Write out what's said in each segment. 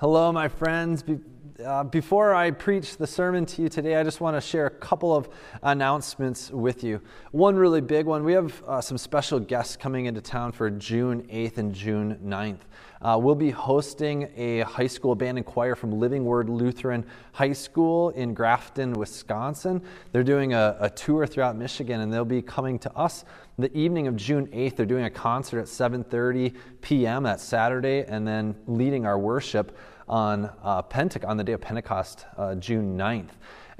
Hello, my friends. Be- uh, before I preach the sermon to you today, I just want to share a couple of announcements with you. One really big one we have uh, some special guests coming into town for June 8th and June 9th. Uh, we'll be hosting a high school band and choir from Living Word Lutheran High School in Grafton, Wisconsin. They're doing a, a tour throughout Michigan, and they'll be coming to us the evening of June 8th. They're doing a concert at 7:30 p.m. that Saturday, and then leading our worship on, uh, on the day of Pentecost, uh, June 9th.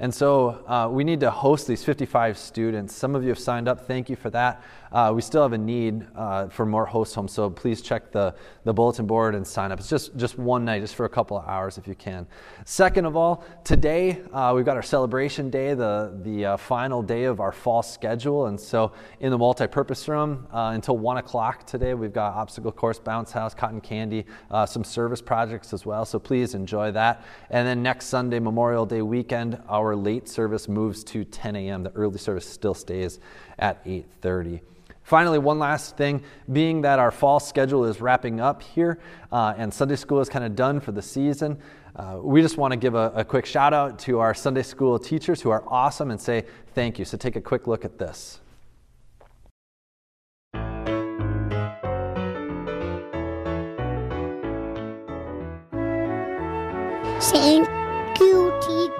And so uh, we need to host these 55 students. Some of you have signed up. Thank you for that. Uh, we still have a need uh, for more host homes, so please check the, the bulletin board and sign up. It's just, just one night, just for a couple of hours if you can. Second of all, today uh, we've got our celebration day, the, the uh, final day of our fall schedule. And so in the multi-purpose room uh, until 1 o'clock today, we've got obstacle course, bounce house, cotton candy, some service projects as well. So please enjoy that. And then next Sunday, Memorial Day weekend, our late service moves to 10 a.m. The early service still stays at 8.30. Finally, one last thing being that our fall schedule is wrapping up here uh, and Sunday school is kind of done for the season, uh, we just want to give a, a quick shout out to our Sunday school teachers who are awesome and say thank you. So take a quick look at this. Thank you,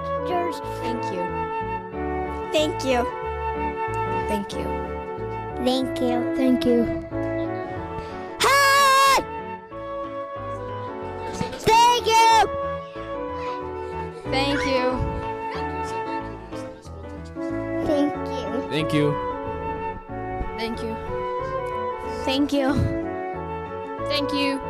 teachers. Thank you. Thank you. Thank you. Thank you. Thank you. Hey! Thank you. Thank you. Thank you. Thank you. Thank you. Thank you. Thank you.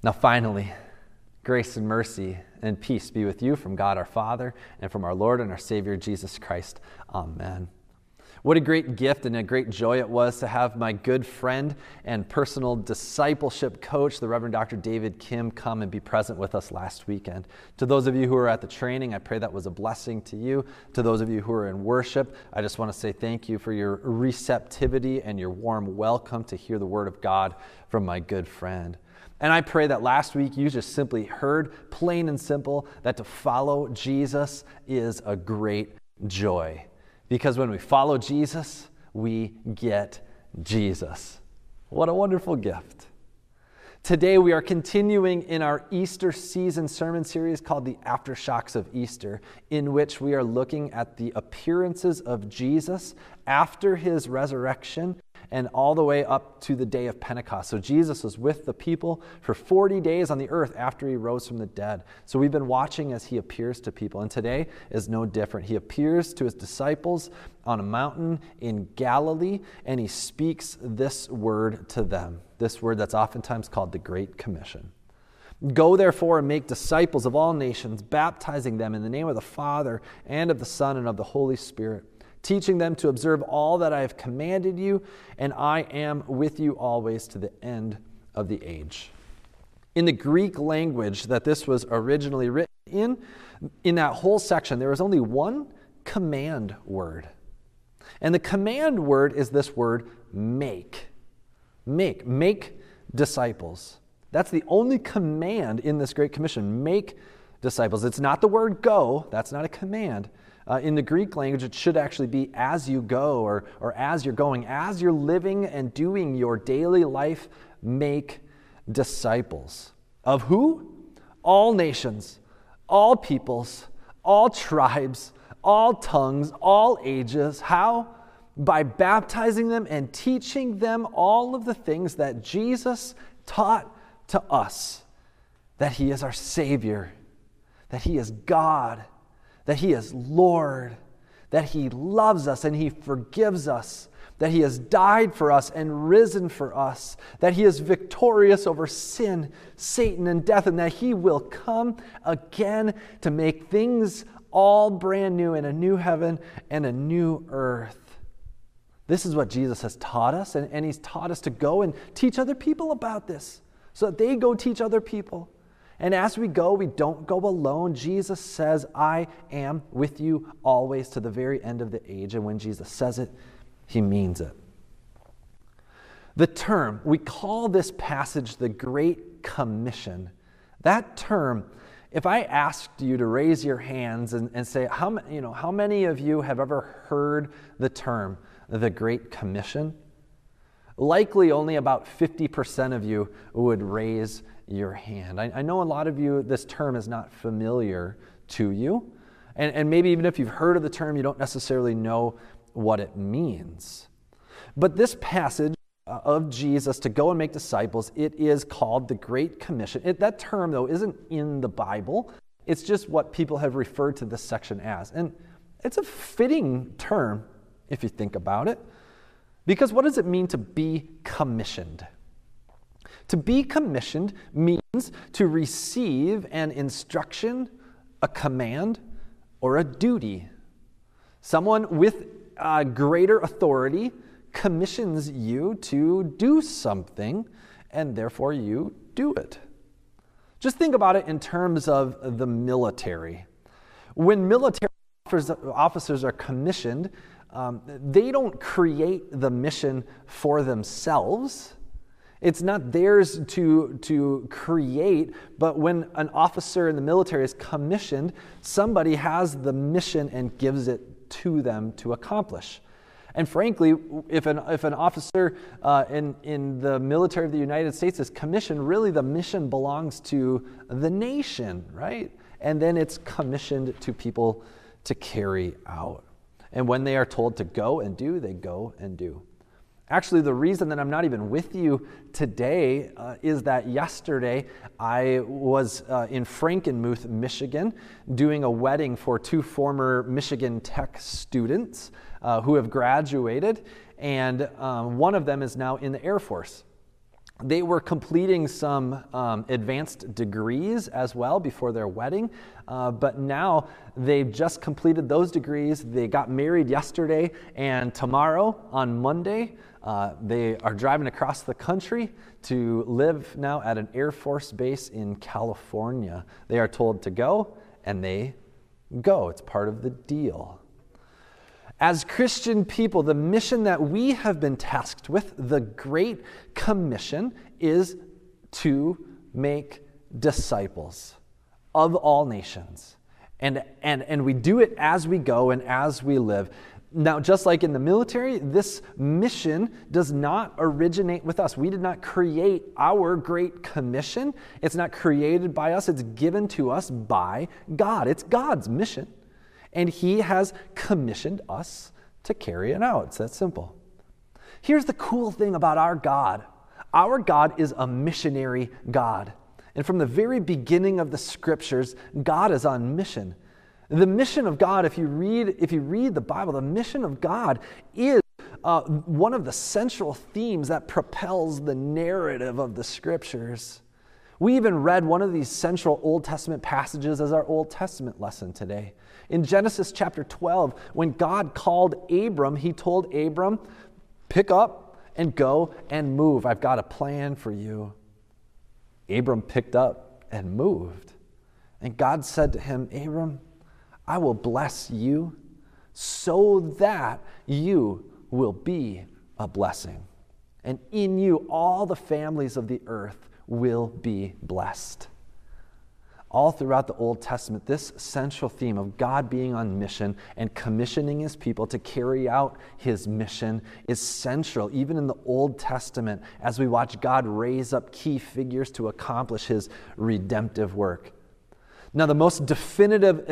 Now, finally, grace and mercy and peace be with you from God our Father and from our Lord and our Savior Jesus Christ. Amen. What a great gift and a great joy it was to have my good friend and personal discipleship coach, the Reverend Dr. David Kim, come and be present with us last weekend. To those of you who were at the training, I pray that was a blessing to you. To those of you who are in worship, I just want to say thank you for your receptivity and your warm welcome to hear the Word of God from my good friend. And I pray that last week you just simply heard, plain and simple, that to follow Jesus is a great joy. Because when we follow Jesus, we get Jesus. What a wonderful gift. Today, we are continuing in our Easter season sermon series called The Aftershocks of Easter, in which we are looking at the appearances of Jesus after his resurrection and all the way up to the day of Pentecost. So Jesus was with the people for 40 days on the earth after he rose from the dead. So we've been watching as he appears to people, and today is no different. He appears to his disciples on a mountain in Galilee, and he speaks this word to them, this word that's oftentimes called the Great Commission. Go therefore and make disciples of all nations, baptizing them in the name of the Father and of the Son and of the Holy Spirit teaching them to observe all that I have commanded you, and I am with you always to the end of the age. In the Greek language that this was originally written in, in that whole section, there was only one command word. And the command word is this word make. Make. Make disciples. That's the only command in this Great Commission. Make disciples. It's not the word go, that's not a command. Uh, in the Greek language, it should actually be as you go or, or as you're going. As you're living and doing your daily life, make disciples. Of who? All nations, all peoples, all tribes, all tongues, all ages. How? By baptizing them and teaching them all of the things that Jesus taught to us that He is our Savior, that He is God that He is Lord, that He loves us and He forgives us, that He has died for us and risen for us, that He is victorious over sin, Satan, and death, and that He will come again to make things all brand new in a new heaven and a new earth. This is what Jesus has taught us, and, and He's taught us to go and teach other people about this so that they go teach other people. And as we go, we don't go alone. Jesus says, I am with you always to the very end of the age. And when Jesus says it, he means it. The term, we call this passage the Great Commission. That term, if I asked you to raise your hands and, and say, how, you know, how many of you have ever heard the term the Great Commission? Likely only about 50% of you would raise your hand. I, I, know a lot of you, this term is not familiar to you. And, and maybe even if you've heard of the term, you don't necessarily know what it means. But this passage of Jesus to go and make disciples, it is called the Great Commission. It, that term, though, isn't in the Bible. It's just what people have referred to this section as. And it's a fitting term if you think about it. Because what does it mean to be commissioned? To be commissioned means to receive an instruction, a command, or a duty. Someone with uh, greater authority commissions you to do something, and therefore you do it. Just think about it in terms of the military. When military officers are commissioned, um, they don't create the mission for themselves. It's not theirs to, to create, but when an officer in the military is commissioned, somebody has the mission and gives it to them to accomplish. And frankly, if an, if an officer uh, in, in the military of the United States is commissioned, really the mission belongs to the nation, right? And then it's commissioned to people to carry out. And when they are told to go and do, they go and do. Actually, the reason that I'm not even with you today uh, is that yesterday I was uh, in Frankenmuth, Michigan, doing a wedding for two former Michigan Tech students uh, who have graduated, and um, one of them is now in the Air Force. They were completing some um, advanced degrees as well before their wedding, uh, but now they've just completed those degrees. They got married yesterday, and tomorrow, on Monday, uh, they are driving across the country to live now at an Air Force base in California. They are told to go, and they go. It's part of the deal. As Christian people, the mission that we have been tasked with, the Great Commission, is to make disciples of all nations. And, and, and we do it as we go and as we live. Now, just like in the military, this mission does not originate with us. We did not create our Great Commission. It's not created by us, it's given to us by God. It's God's mission and He has commissioned us to carry it out. It's that simple. Here's the cool thing about our God our God is a missionary God. And from the very beginning of the scriptures, God is on mission. The mission of God, if you read, if you read the Bible, the mission of God is uh, one of the central themes that propels the narrative of the scriptures. We even read one of these central Old Testament passages as our Old Testament lesson today. In Genesis chapter 12, when God called Abram, he told Abram, Pick up and go and move. I've got a plan for you. Abram picked up and moved. And God said to him, Abram, I will bless you so that you will be a blessing. And in you, all the families of the earth will be blessed. All throughout the Old Testament, this central theme of God being on mission and commissioning his people to carry out his mission is central, even in the Old Testament, as we watch God raise up key figures to accomplish his redemptive work. Now, the most definitive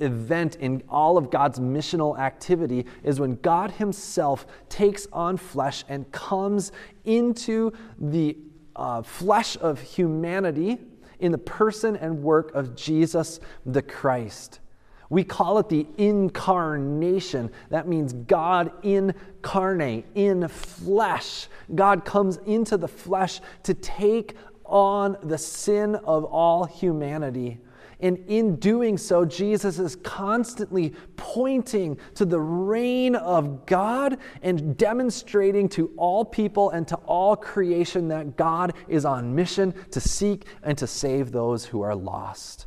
event in all of God's missional activity is when God Himself takes on flesh and comes into the uh, flesh of humanity in the person and work of Jesus the Christ. We call it the incarnation. That means God incarnate, in flesh. God comes into the flesh to take on the sin of all humanity. And in doing so, Jesus is constantly pointing to the reign of God and demonstrating to all people and to all creation that God is on mission to seek and to save those who are lost.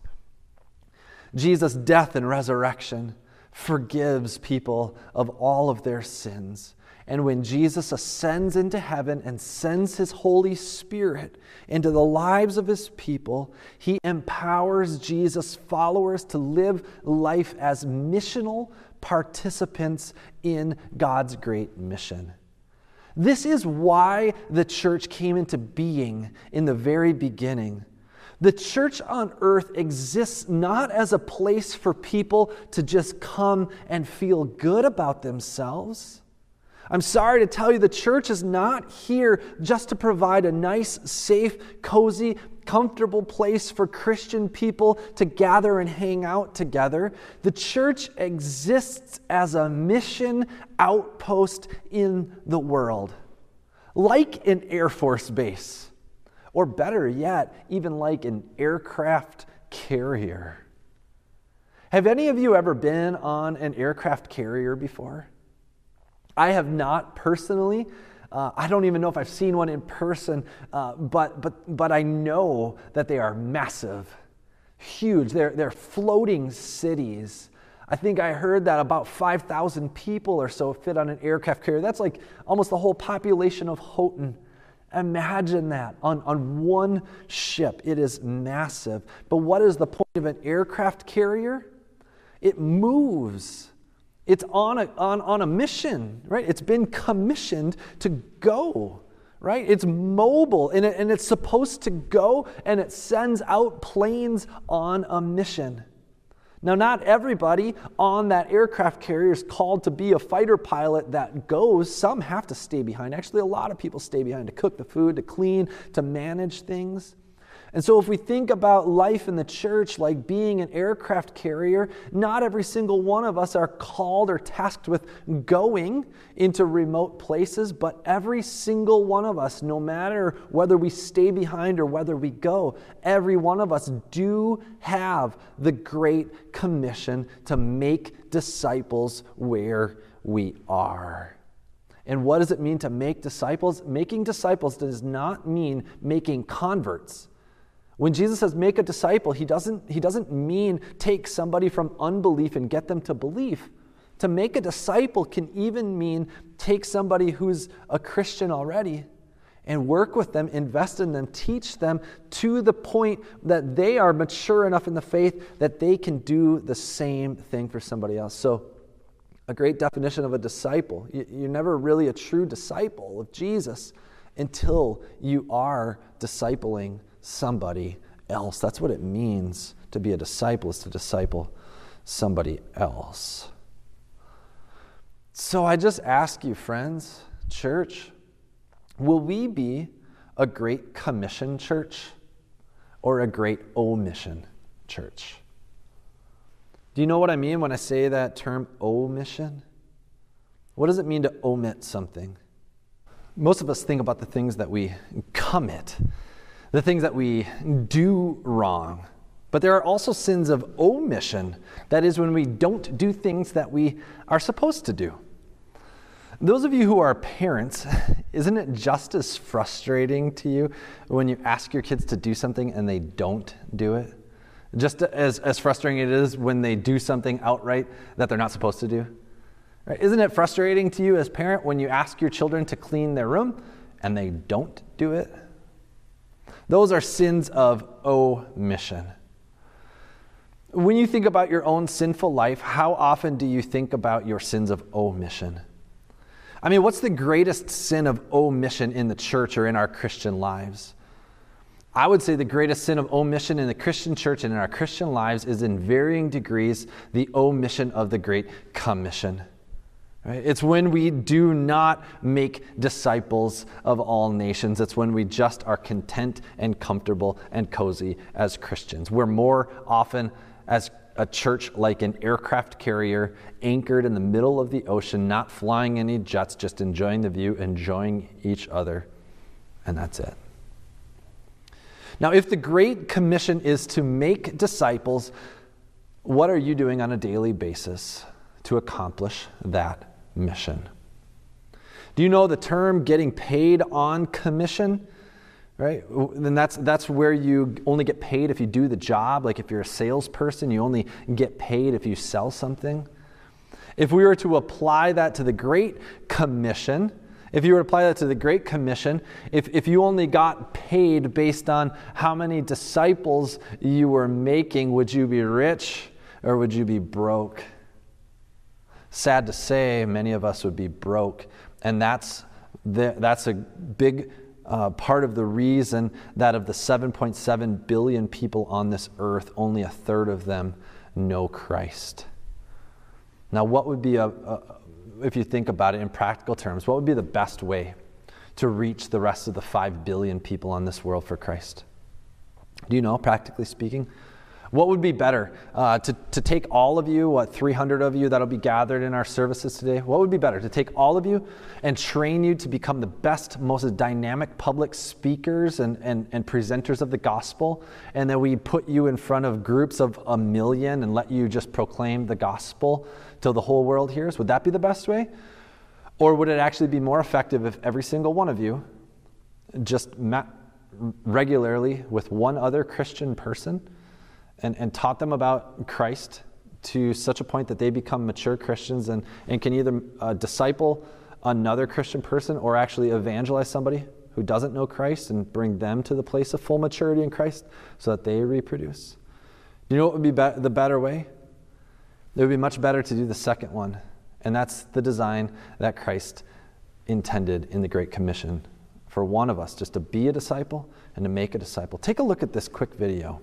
Jesus' death and resurrection forgives people of all of their sins. And when Jesus ascends into heaven and sends his Holy Spirit into the lives of his people, he empowers Jesus' followers to live life as missional participants in God's great mission. This is why the church came into being in the very beginning. The church on earth exists not as a place for people to just come and feel good about themselves I'm sorry to tell you, the church is not here just to provide a nice, safe, cozy, comfortable place for Christian people to gather and hang out together. The church exists as a mission outpost in the world, like an Air Force base, or better yet, even like an aircraft carrier. Have any of you ever been on an aircraft carrier before? I have not personally. Uh, I don't even know if I've seen one in person, uh, but, but, but I know that they are massive, huge. They're, they're floating cities. I think I heard that about 5,000 people or so fit on an aircraft carrier. That's like almost the whole population of Houghton. Imagine that on, on one ship. It is massive. But what is the point of an aircraft carrier? It moves. It's on a, on, on a mission, right? It's been commissioned to go, right? It's mobile and, it, and it's supposed to go and it sends out planes on a mission. Now, not everybody on that aircraft carrier is called to be a fighter pilot that goes. Some have to stay behind. Actually, a lot of people stay behind to cook the food, to clean, to manage things. And so, if we think about life in the church like being an aircraft carrier, not every single one of us are called or tasked with going into remote places, but every single one of us, no matter whether we stay behind or whether we go, every one of us do have the great commission to make disciples where we are. And what does it mean to make disciples? Making disciples does not mean making converts. When Jesus says make a disciple, he doesn't, he doesn't mean take somebody from unbelief and get them to belief. To make a disciple can even mean take somebody who's a Christian already and work with them, invest in them, teach them to the point that they are mature enough in the faith that they can do the same thing for somebody else. So, a great definition of a disciple you're never really a true disciple of Jesus until you are discipling somebody else. That's what it means to be a disciple, is to disciple somebody else. So I just ask you, friends, church, will we be a great commission church or a great omission church? Do you know what I mean when I say that term omission? What does it mean to omit something? Most of us think about the things that we commit the things that we do wrong. But there are also sins of omission. That is, when we don't do things that we are supposed to do. Those of you who are parents, isn't it just as frustrating to you when you ask your kids to do something and they don't do it? Just as, as frustrating it is when they do something outright that they're not supposed to do? Right? Isn't it frustrating to you as parent when you ask your children to clean their room and they don't do it? Those are sins of omission. When you think about your own sinful life, how often do you think about your sins of omission? I mean, what's the greatest sin of omission in the church or in our Christian lives? I would say the greatest sin of omission in the Christian church and in our Christian lives is in varying degrees the omission of the Great Commission. It's when we do not make disciples of all nations. It's when we just are content and comfortable and cozy as Christians. We're more often as a church like an aircraft carrier anchored in the middle of the ocean, not flying any jets, just enjoying the view, enjoying each other, and that's it. Now, if the Great Commission is to make disciples, what are you doing on a daily basis? to accomplish that mission. Do you know the term getting paid on commission? Right? Then that's, that's where you only get paid if you do the job. Like if you're a salesperson, you only get paid if you sell something. If we were to apply that to the Great Commission, if you were to apply that to the Great Commission, if, if you only got paid based on how many disciples you were making, would you be rich or would you be broke? Sad to say, many of us would be broke. And that's, the, that's a big uh, part of the reason that of the 7.7 billion people on this earth, only a third of them know Christ. Now, what would be a, a if you think about it in practical terms, what would be the best way to reach the rest of the 5 billion people on this world for Christ? Do you know, practically speaking? What would be better? Uh, to, to take all of you, what, 300 of you that'll be gathered in our services today? What would be better? To take all of you and train you to become the best, most dynamic public speakers and, and, and presenters of the gospel, and then we put you in front of groups of a million and let you just proclaim the gospel till the whole world hears? Would that be the best way? Or would it actually be more effective if every single one of you just met regularly with one other Christian person and, and taught them about Christ to such a point that they become mature Christians and, and can either uh, disciple another Christian person or actually evangelize somebody who doesn't know Christ and bring them to the place of full maturity in Christ so that they reproduce? Do you know what would be, be- the better way? It would be much better to do the second one, and that's the design that Christ intended in the Great Commission for one of us just to be a disciple and to make a disciple. Take a look at this quick video.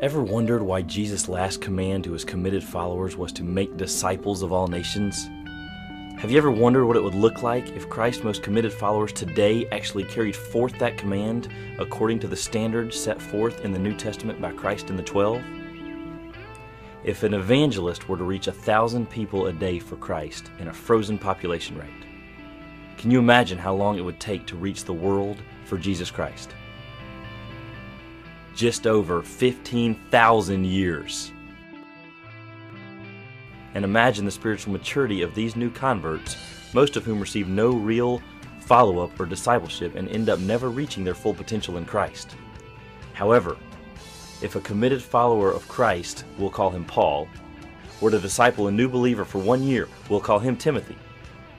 Ever wondered why Jesus' last command to his committed followers was to make disciples of all nations? Have you ever wondered what it would look like if Christ's most committed followers today actually carried forth that command according to the standards set forth in the New Testament by Christ and the Twelve? If an evangelist were to reach a thousand people a day for Christ in a frozen population rate, can you imagine how long it would take to reach the world for Jesus Christ? Just over 15,000 years and imagine the spiritual maturity of these new converts, most of whom receive no real follow up or discipleship and end up never reaching their full potential in Christ. However, if a committed follower of Christ, we'll call him Paul, were to disciple a new believer for one year, we'll call him Timothy.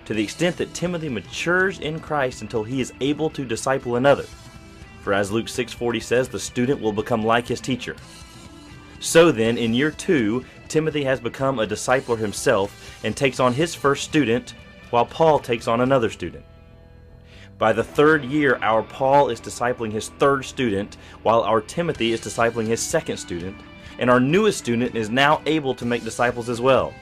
To the extent that Timothy matures in Christ until he is able to disciple another. For as Luke 6:40 says, the student will become like his teacher. So then, in year 2, Timothy has become a discipler himself and takes on his first student, while Paul takes on another student. By the third year, our Paul is discipling his third student, while our Timothy is discipling his second student, and our newest student is now able to make disciples as well.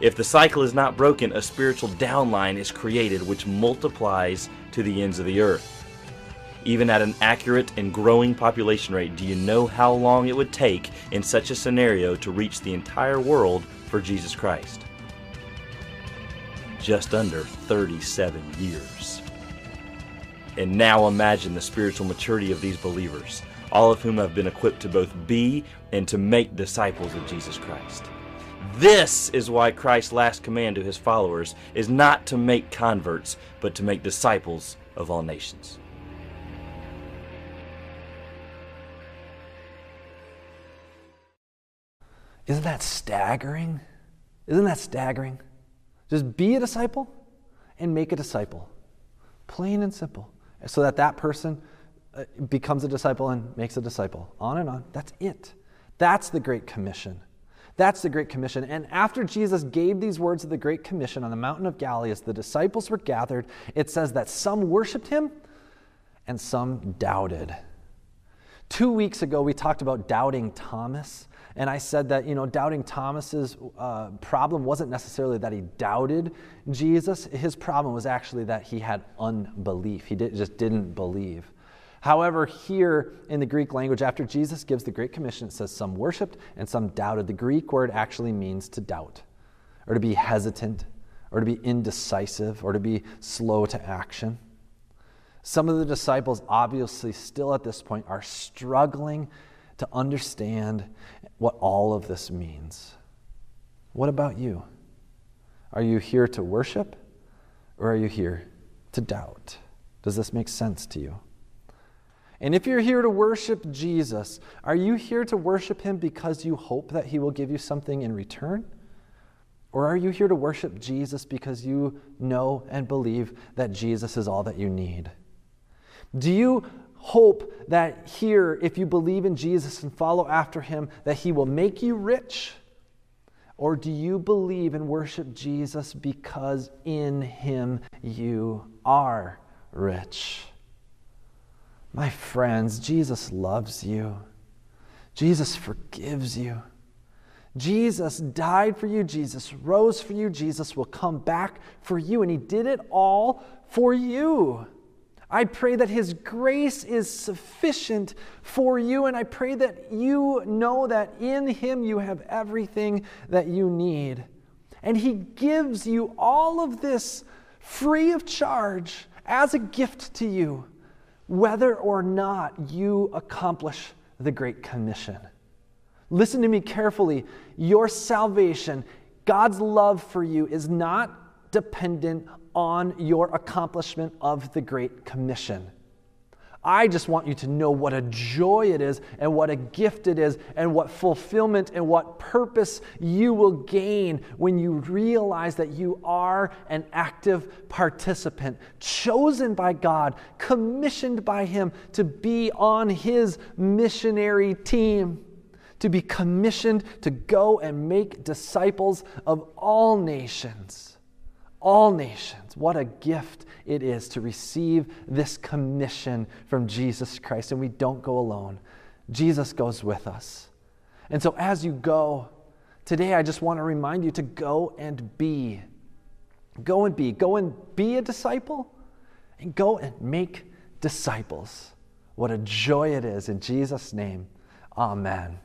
If the cycle is not broken, a spiritual downline is created which multiplies to the ends of the earth. Even at an accurate and growing population rate, do you know how long it would take in such a scenario to reach the entire world for Jesus Christ? Just under 37 years. And now imagine the spiritual maturity of these believers, all of whom have been equipped to both be and to make disciples of Jesus Christ. This is why Christ's last command to his followers is not to make converts, but to make disciples of all nations. Isn't that staggering? Isn't that staggering? Just be a disciple and make a disciple. Plain and simple. So that that person uh, becomes a disciple and makes a disciple. On and on. That's it. That's the Great Commission. That's the Great Commission. And after Jesus gave these words of the Great Commission on the mountain of Galilee, as the disciples were gathered, it says that some worshiped him and some doubted. Two weeks ago, we talked about doubting Thomas. And I said that, you know, doubting Thomas's uh, problem wasn't necessarily that he doubted Jesus. His problem was actually that he had unbelief. He did, just didn't believe. However, here in the Greek language, after Jesus gives the Great Commission, it says some worshiped and some doubted. The Greek word actually means to doubt, or to be hesitant, or to be indecisive, or to be slow to action. Some of the disciples, obviously, still at this point, are struggling to understand what all of this means. What about you? Are you here to worship or are you here to doubt? Does this make sense to you? And if you're here to worship Jesus, are you here to worship him because you hope that he will give you something in return? Or are you here to worship Jesus because you know and believe that Jesus is all that you need? Do you hope that here, if you believe in Jesus and follow after him, that he will make you rich? Or do you believe and worship Jesus because in him you are rich? My friends, Jesus loves you. Jesus forgives you. Jesus died for you. Jesus rose for you. Jesus will come back for you. And He did it all for you. I pray that His grace is sufficient for you. And I pray that you know that in Him you have everything that you need. And He gives you all of this free of charge as a gift to you, whether or not you accomplish the Great Commission. Listen to me carefully. Your salvation, God's love for you, is not dependent on your accomplishment of the Great Commission. I just want you to know what a joy it is, and what a gift it is, and what fulfillment and what purpose you will gain when you realize that you are an active participant, chosen by God, commissioned by Him to be on His missionary team to be commissioned to go and make disciples of all nations. All nations. What a gift it is to receive this commission from Jesus Christ. And we don't go alone, Jesus goes with us. And so as you go, today I just want to remind you to go and be. Go and be. Go and be a disciple and go and make disciples. What a joy it is. In Jesus' name, amen.